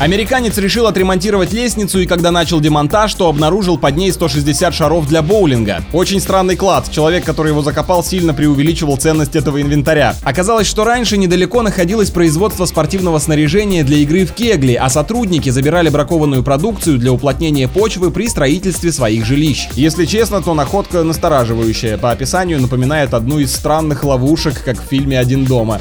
Американец решил отремонтировать лестницу и когда начал демонтаж, то обнаружил под ней 160 шаров для боулинга. Очень странный клад. Человек, который его закопал, сильно преувеличивал ценность этого инвентаря. Оказалось, что раньше недалеко находилось производство спортивного снаряжения для игры в кегли, а сотрудники забирали бракованную продукцию для уплотнения почвы при строительстве своих жилищ. Если честно, то находка настораживающая. По описанию напоминает одну из странных ловушек, как в фильме «Один дома».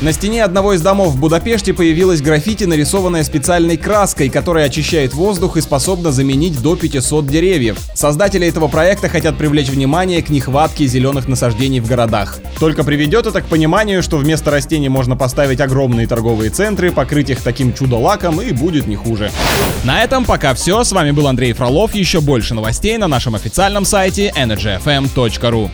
На стене одного из домов в Будапеште появилась граффити, нарисованная специальной краской, которая очищает воздух и способна заменить до 500 деревьев. Создатели этого проекта хотят привлечь внимание к нехватке зеленых насаждений в городах. Только приведет это к пониманию, что вместо растений можно поставить огромные торговые центры, покрыть их таким чудо-лаком и будет не хуже. На этом пока все. С вами был Андрей Фролов. Еще больше новостей на нашем официальном сайте energyfm.ru.